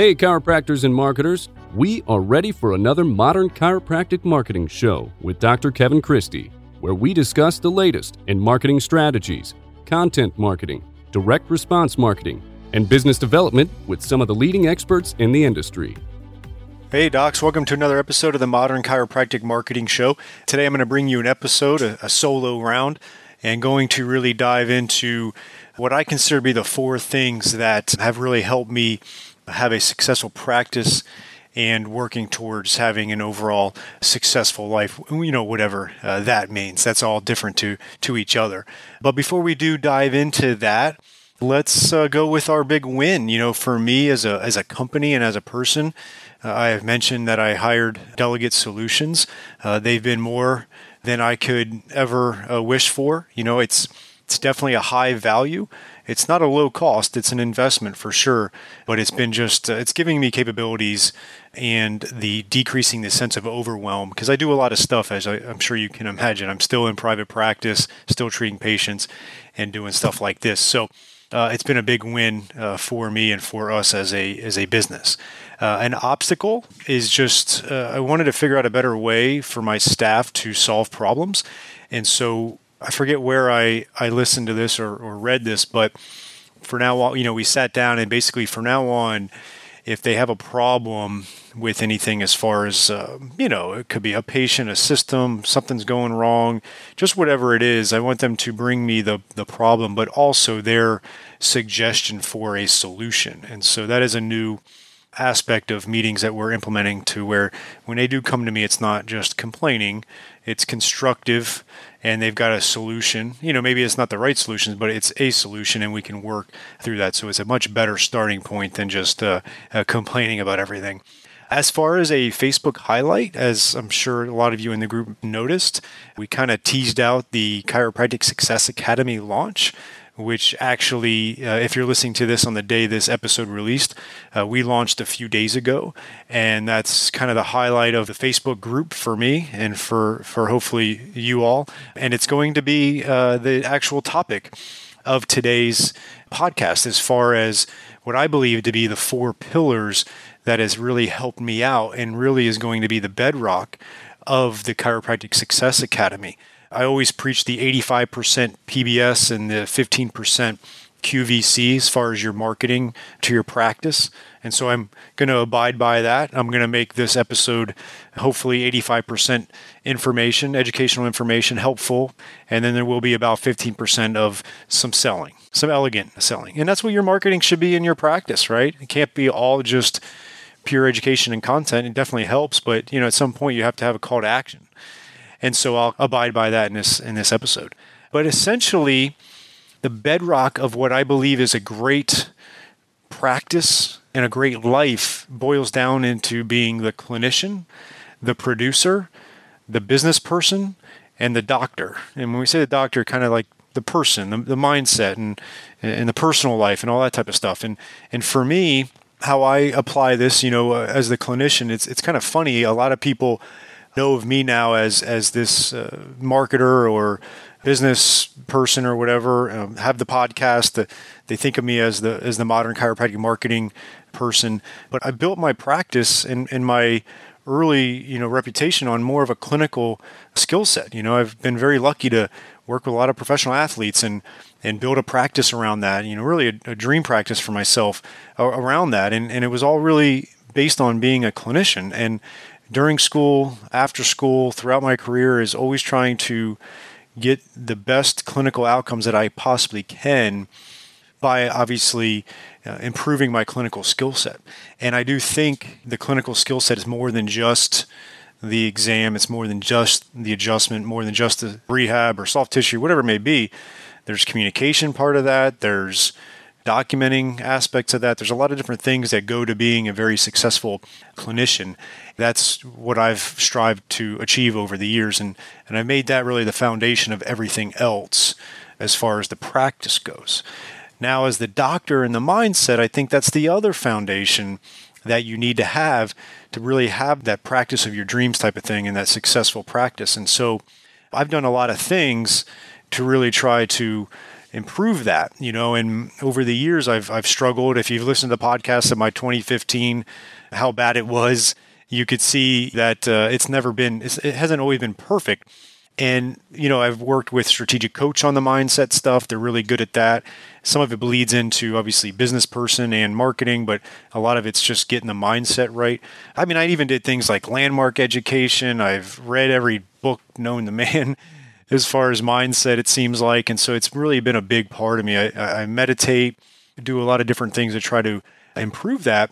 Hey, chiropractors and marketers, we are ready for another modern chiropractic marketing show with Dr. Kevin Christie, where we discuss the latest in marketing strategies, content marketing, direct response marketing, and business development with some of the leading experts in the industry. Hey, docs, welcome to another episode of the Modern Chiropractic Marketing Show. Today I'm going to bring you an episode, a, a solo round, and going to really dive into what I consider to be the four things that have really helped me have a successful practice and working towards having an overall successful life you know whatever uh, that means. That's all different to to each other. But before we do dive into that let's uh, go with our big win. You know for me as a as a company and as a person uh, i have mentioned that i hired delegate solutions. Uh, they've been more than i could ever uh, wish for. You know it's it's definitely a high value it's not a low cost it's an investment for sure but it's been just uh, it's giving me capabilities and the decreasing the sense of overwhelm because i do a lot of stuff as I, i'm sure you can imagine. I'm still in private practice still treating patients and doing stuff like this. So uh, it's been a big win uh, for me and for us as a as a business. Uh, an obstacle is just uh, I wanted to figure out a better way for my staff to solve problems, and so I forget where I, I listened to this or, or read this, but for now on, you know, we sat down and basically from now on, if they have a problem with anything as far as, uh, you know, it could be a patient, a system, something's going wrong, just whatever it is, I want them to bring me the, the problem, but also their suggestion for a solution. And so that is a new aspect of meetings that we're implementing to where when they do come to me, it's not just complaining, it's constructive and they've got a solution. You know, maybe it's not the right solution, but it's a solution and we can work through that. So it's a much better starting point than just uh, uh, complaining about everything. As far as a Facebook highlight, as I'm sure a lot of you in the group noticed, we kind of teased out the Chiropractic Success Academy launch which actually, uh, if you're listening to this on the day this episode released, uh, we launched a few days ago, and that's kind of the highlight of the Facebook group for me and for for hopefully you all. And it's going to be uh, the actual topic of today's podcast, as far as what I believe to be the four pillars that has really helped me out and really is going to be the bedrock of the Chiropractic Success Academy. I always preach the 85% PBS and the 15% QVC as far as your marketing to your practice. And so I'm going to abide by that. I'm going to make this episode hopefully 85% information, educational information, helpful. And then there will be about 15% of some selling, some elegant selling. And that's what your marketing should be in your practice, right? It can't be all just pure education and content. It definitely helps, but you know, at some point you have to have a call to action and so I'll abide by that in this in this episode. But essentially, the bedrock of what I believe is a great practice and a great life boils down into being the clinician, the producer, the business person, and the doctor. And when we say the doctor, kind of like the person, the, the mindset, and and the personal life, and all that type of stuff. And and for me, how I apply this, you know, uh, as the clinician, it's it's kind of funny. A lot of people know of me now as as this uh, marketer or business person or whatever. Um, have the podcast. The, they think of me as the as the modern chiropractic marketing person. But I built my practice and in my early you know reputation on more of a clinical skill set. You know, I've been very lucky to work with a lot of professional athletes and and build a practice around that. You know, really a, a dream practice for myself around that. And and it was all really based on being a clinician and during school, after school, throughout my career is always trying to get the best clinical outcomes that I possibly can by obviously uh, improving my clinical skill set. And I do think the clinical skill set is more than just the exam, it's more than just the adjustment, more than just the rehab or soft tissue, whatever it may be. There's communication part of that, there's documenting aspects of that. There's a lot of different things that go to being a very successful clinician. That's what I've strived to achieve over the years, and, and I made that really the foundation of everything else as far as the practice goes. Now, as the doctor and the mindset, I think that's the other foundation that you need to have to really have that practice of your dreams type of thing and that successful practice. And so I've done a lot of things to really try to improve that, you know, and over the years I've I've struggled. If you've listened to the podcast of my 2015, how bad it was, you could see that uh, it's never been it hasn't always been perfect. And you know, I've worked with strategic coach on the mindset stuff. They're really good at that. Some of it bleeds into obviously business person and marketing, but a lot of it's just getting the mindset right. I mean, I even did things like landmark education. I've read every book known to man as far as mindset, it seems like. And so it's really been a big part of me. I, I meditate, do a lot of different things to try to improve that.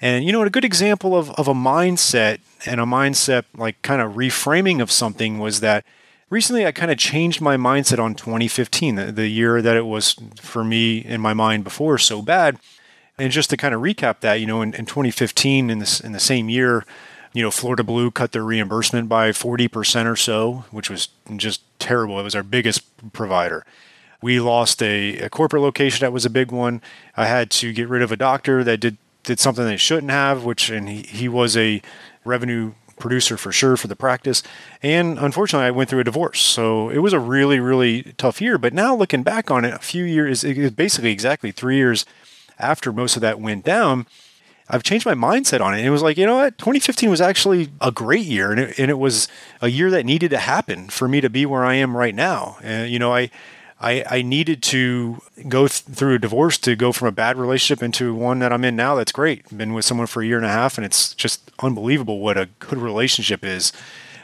And you know, a good example of, of a mindset and a mindset like kind of reframing of something was that recently I kind of changed my mindset on 2015, the, the year that it was for me in my mind before so bad. And just to kind of recap that, you know, in, in 2015, in this in the same year, you know, Florida Blue cut their reimbursement by 40% or so, which was just terrible. It was our biggest provider. We lost a, a, corporate location that was a big one. I had to get rid of a doctor that did did something they shouldn't have, which and he, he was a revenue producer for sure for the practice. And unfortunately, I went through a divorce. So it was a really, really tough year. But now looking back on it, a few years, basically exactly three years after most of that went down, I've changed my mindset on it. And it was like, you know what? 2015 was actually a great year. And it, and it was a year that needed to happen for me to be where I am right now. And, you know, I, I, I needed to go th- through a divorce to go from a bad relationship into one that I'm in now that's great. Been with someone for a year and a half, and it's just unbelievable what a good relationship is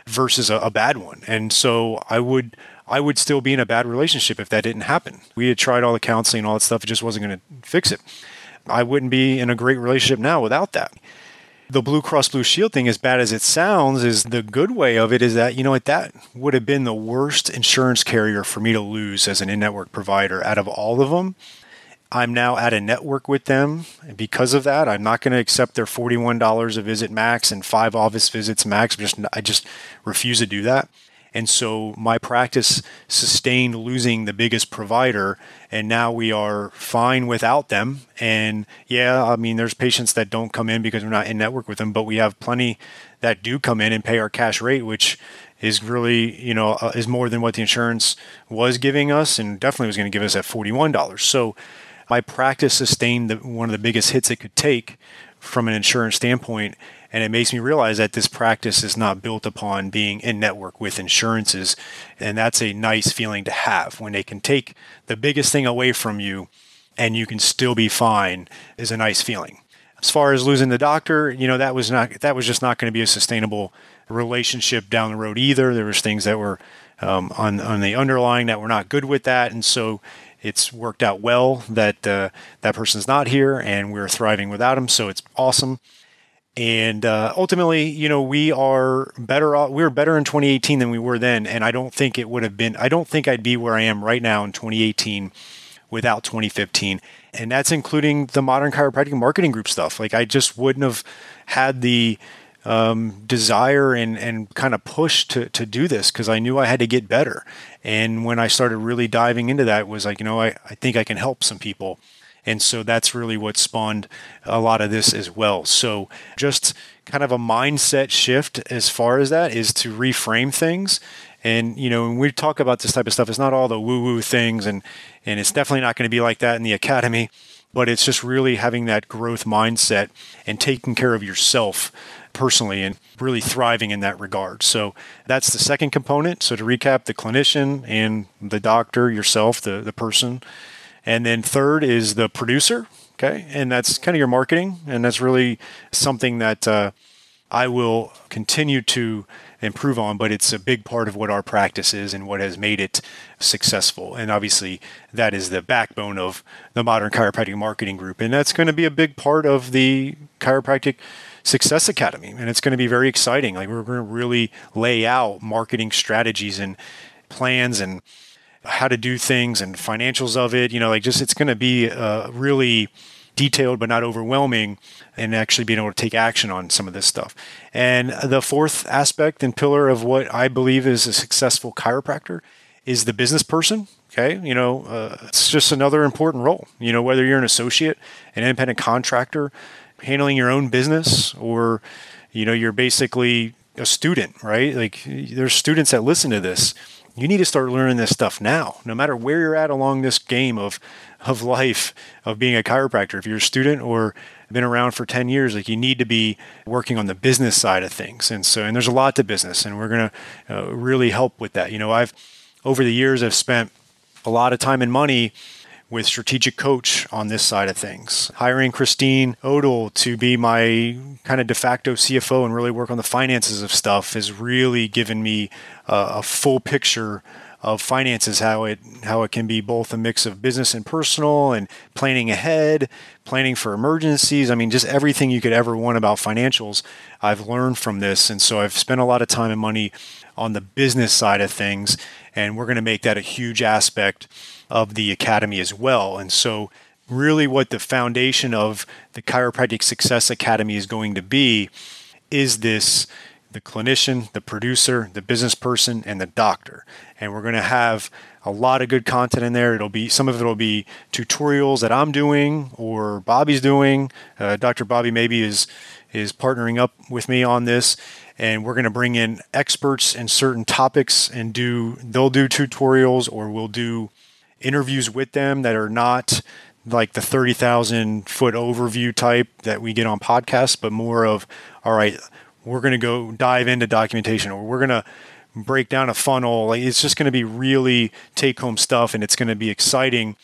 versus a, a bad one. And so I would I would still be in a bad relationship if that didn't happen. We had tried all the counseling and all that stuff, it just wasn't going to fix it. I wouldn't be in a great relationship now without that. The Blue Cross Blue Shield thing, as bad as it sounds, is the good way of it is that, you know what, that would have been the worst insurance carrier for me to lose as an in network provider out of all of them. I'm now at a network with them. And because of that, I'm not going to accept their $41 a visit max and five office visits max. Just, I just refuse to do that. And so my practice sustained losing the biggest provider, and now we are fine without them. And yeah, I mean, there's patients that don't come in because we're not in network with them, but we have plenty that do come in and pay our cash rate, which is really, you know, uh, is more than what the insurance was giving us and definitely was going to give us at $41. So my practice sustained the, one of the biggest hits it could take from an insurance standpoint and it makes me realize that this practice is not built upon being in network with insurances. And that's a nice feeling to have when they can take the biggest thing away from you and you can still be fine is a nice feeling. As far as losing the doctor, you know, that was not, that was just not going to be a sustainable relationship down the road either. There was things that were um, on, on the underlying that were not good with that. And so it's worked out well that uh, that person's not here and we're thriving without him. So it's awesome. And uh, ultimately, you know, we are better. We are better in 2018 than we were then, and I don't think it would have been. I don't think I'd be where I am right now in 2018 without 2015, and that's including the modern chiropractic marketing group stuff. Like I just wouldn't have had the um, desire and and kind of push to to do this because I knew I had to get better. And when I started really diving into that, was like, you know, I, I think I can help some people. And so that's really what spawned a lot of this as well. So just kind of a mindset shift as far as that is to reframe things. And you know, when we talk about this type of stuff, it's not all the woo-woo things, and and it's definitely not going to be like that in the academy. But it's just really having that growth mindset and taking care of yourself personally and really thriving in that regard. So that's the second component. So to recap, the clinician and the doctor, yourself, the, the person, and then third is the producer. Okay. And that's kind of your marketing. And that's really something that uh, I will continue to improve on, but it's a big part of what our practice is and what has made it successful. And obviously, that is the backbone of the modern chiropractic marketing group. And that's going to be a big part of the chiropractic success academy. And it's going to be very exciting. Like, we're going to really lay out marketing strategies and plans and how to do things and financials of it. You know, like just it's going to be uh, really detailed but not overwhelming and actually being able to take action on some of this stuff. And the fourth aspect and pillar of what I believe is a successful chiropractor is the business person. Okay. You know, uh, it's just another important role. You know, whether you're an associate, an independent contractor, handling your own business, or, you know, you're basically a student, right? Like there's students that listen to this you need to start learning this stuff now, no matter where you're at along this game of of life of being a chiropractor. If you're a student or been around for 10 years, like you need to be working on the business side of things. And so, and there's a lot to business, and we're going to uh, really help with that. You know, I've over the years, I've spent a lot of time and money with strategic coach on this side of things. Hiring Christine Odell to be my kind of de facto CFO and really work on the finances of stuff has really given me a, a full picture of finances, how it how it can be both a mix of business and personal, and planning ahead, planning for emergencies. I mean, just everything you could ever want about financials. I've learned from this, and so I've spent a lot of time and money on the business side of things, and we're going to make that a huge aspect of the academy as well. And so, really, what the foundation of the Chiropractic Success Academy is going to be is this the clinician, the producer, the business person, and the doctor. And we're going to have a lot of good content in there. It'll be some of it will be tutorials that I'm doing or Bobby's doing. Uh, Dr. Bobby maybe is is partnering up with me on this, and we're going to bring in experts in certain topics and do they'll do tutorials or we'll do interviews with them that are not like the 30,000 foot overview type that we get on podcasts, but more of, all right, we're going to go dive into documentation or we're going to break down a funnel. Like it's just going to be really take home stuff and it's going to be exciting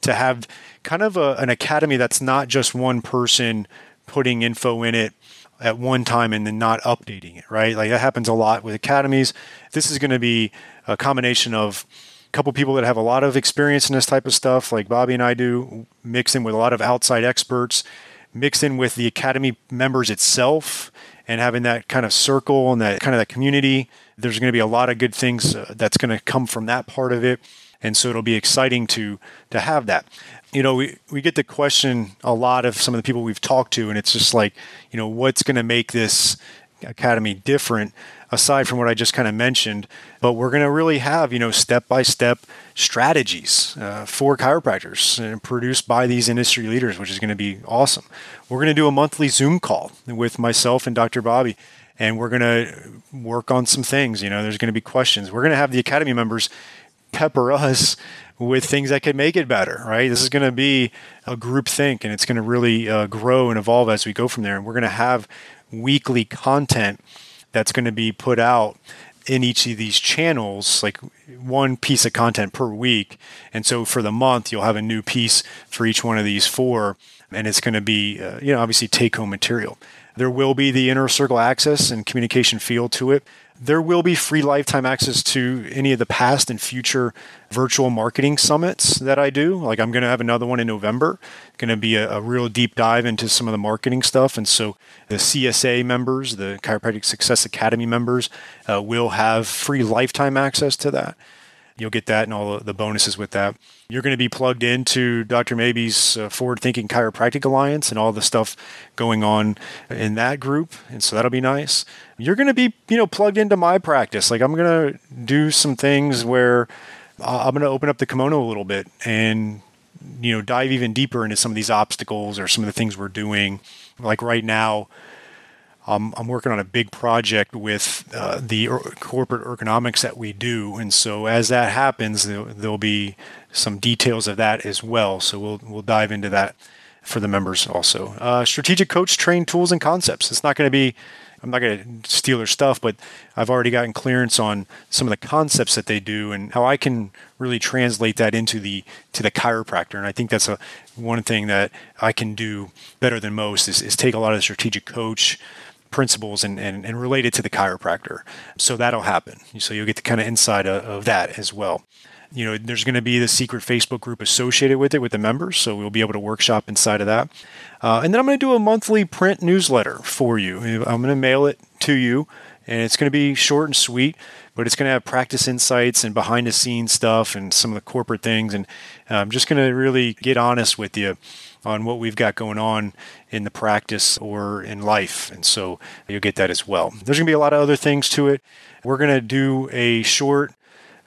to have kind of a, an academy that's not just one person putting info in it at one time and then not updating it, right? Like that happens a lot with academies. This is going to be a combination of a couple people that have a lot of experience in this type of stuff, like Bobby and I do, mix in with a lot of outside experts, mix in with the academy members itself and having that kind of circle and that kind of that community. There's going to be a lot of good things uh, that's going to come from that part of it, and so it'll be exciting to to have that. You know, we we get the question a lot of some of the people we've talked to, and it's just like, you know, what's going to make this academy different? Aside from what I just kind of mentioned. But we're going to really have, you know, step by step strategies uh, for chiropractors and produced by these industry leaders, which is going to be awesome. We're going to do a monthly Zoom call with myself and Dr. Bobby. And we're going to work on some things. You know, there's going to be questions. We're going to have the Academy members pepper us with things that could make it better, right? This is going to be a group think and it's going to really uh, grow and evolve as we go from there. And we're going to have weekly content that's going to be put out in each of these channels, like one piece of content per week. And so for the month, you'll have a new piece for each one of these four, and it's going to be, uh, you know, obviously take home material. There will be the inner circle access and communication feel to it. There will be free lifetime access to any of the past and future virtual marketing summits that I do. Like I'm going to have another one in November, going to be a, a, real deep dive into some of the marketing stuff. And so the CSA members, the Chiropractic Success Academy members, uh, will have free lifetime access to that. You'll get that and all the bonuses with that. You're going to be plugged into Dr. Maybe's uh, Forward Thinking Chiropractic Alliance and all the stuff going on in that group, and so that'll be nice. You're going to be, you know, plugged into my practice. Like I'm going to do some things where I'm going to open up the kimono a little bit and you know dive even deeper into some of these obstacles or some of the things we're doing. Like right now, um, I'm working on a big project with uh, the er- corporate ergonomics that we do, and so as that happens, there, will be some details of that as well. So we'll we'll dive into that for the members also. Uh, strategic coach train tools and concepts. It's not going to be. I'm not going to steal their stuff, but I've already gotten clearance on some of the concepts that they do and how I can really translate that into the to the chiropractor. And I think that's a one thing that I can do better than most is, is take a lot of the strategic coach principles and, and, and related to the chiropractor. So that'll happen. So you'll get the kind of inside of, of that as well. You know, there's going to be the secret Facebook group associated with it with the members, so we'll be able to workshop inside of that. Uh, and then I'm going to do a monthly print newsletter for you. I'm going to mail it to you, and it's going to be short and sweet, but it's going to have practice insights and behind the scenes stuff and some of the corporate things. And I'm just going to really get honest with you on what we've got going on in the practice or in life. And so you'll get that as well. There's going to be a lot of other things to it. We're going to do a short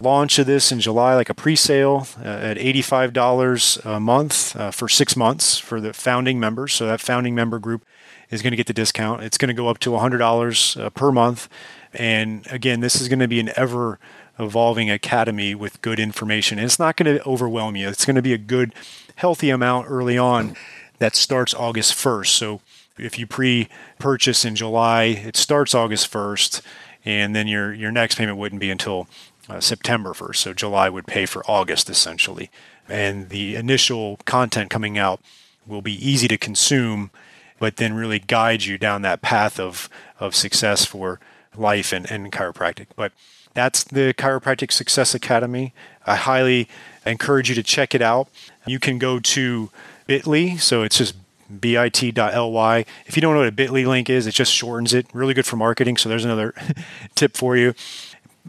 launch of this in July, like a pre sale uh, at $85 a month uh, for six months for the founding members. So that founding member group is going to get the discount. It's going to go up to $100 uh, per month. And again, this is going to be an ever evolving academy with good information. And it's not going to overwhelm you. It's going to be a good, healthy amount early on that starts August 1st. So if you pre-purchase in July, it starts August 1st, and then your your next payment wouldn't be until uh, September 1st. So July would pay for August essentially, and the initial content coming out will be easy to consume, but then really guide you down that path of of success for life and, and chiropractic. But that's the Chiropractic Success Academy. I highly encourage you to check it out. You can go to bit.ly, so it's just bit.ly. If you don't know what a bit.ly link is, it just shortens it. Really good for marketing. So there's another tip for you.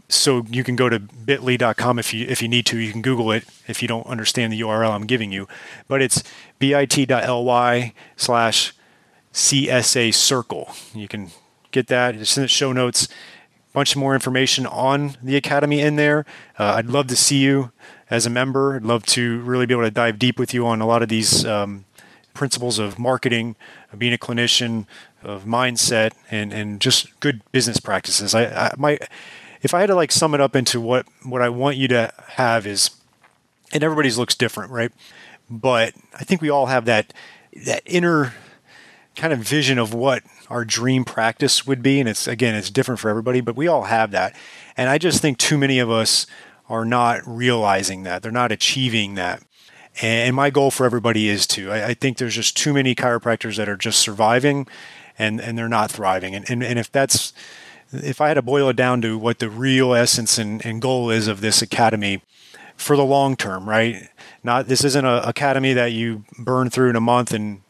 So you can go to bit.ly.com if you if you need to. You can Google it if you don't understand the URL I'm giving you. But it's bit.ly slash CSA circle. You can get that. It's in the show notes. Bunch more information on the academy in there. Uh, I'd love to see you as a member. I'd love to really be able to dive deep with you on a lot of these um, principles of marketing, of being a clinician, of mindset, and and just good business practices. I, I my if I had to like sum it up into what what I want you to have is, and everybody's looks different, right? But I think we all have that that inner kind of vision of what our dream practice would be and it's again it's different for everybody but we all have that. And i just think too many of us are not realizing that. They're not achieving that. And my goal for everybody is to i, think there's just too many chiropractors that are just surviving and and they're not thriving. And and, and if that's if i had to boil it down to what the real essence and, and goal is of this academy for the long term right? Not this isn't an academy that you burn through in a month and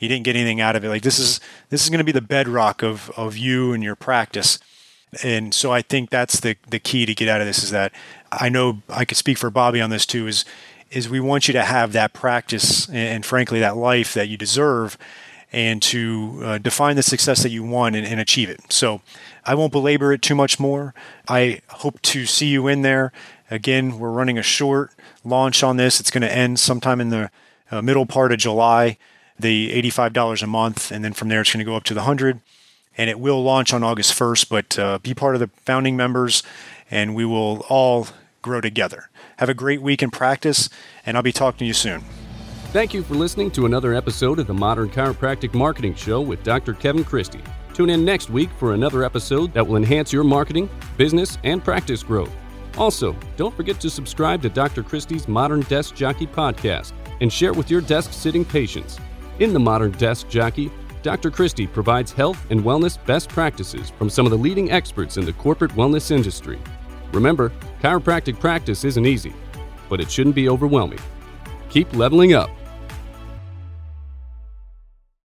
you didn't get anything out of it. Like this is this is going to be the bedrock of of you and your practice. And so I think that's the the key to get out of this is that I know I could speak for Bobby on this too is is we want you to have that practice and, frankly that life that you deserve and to uh, define the success that you want and, and, achieve it. So I won't belabor it too much more. I hope to see you in there. Again, we're running a short launch on this. It's going to end sometime in the uh, middle part of July the $85 a month, and then from there it's going to go up to the 100 and it will launch on August 1st. But uh, be part of the founding members, and we will all grow together. Have a great week in practice, and I'll be talking to you soon. Thank you for listening to another episode of the Modern Chiropractic Marketing Show with Dr. Kevin Christie. Tune in next week for another episode that will enhance your marketing, business, and practice growth. Also, don't forget to subscribe to Dr. Christie's Modern Desk Jockey podcast and share with your desk sitting patients. In the modern desk jockey, Dr. Christie provides health and wellness best practices from some of the leading experts in the corporate wellness industry. Remember, chiropractic practice isn't easy, but it shouldn't be overwhelming. Keep leveling up.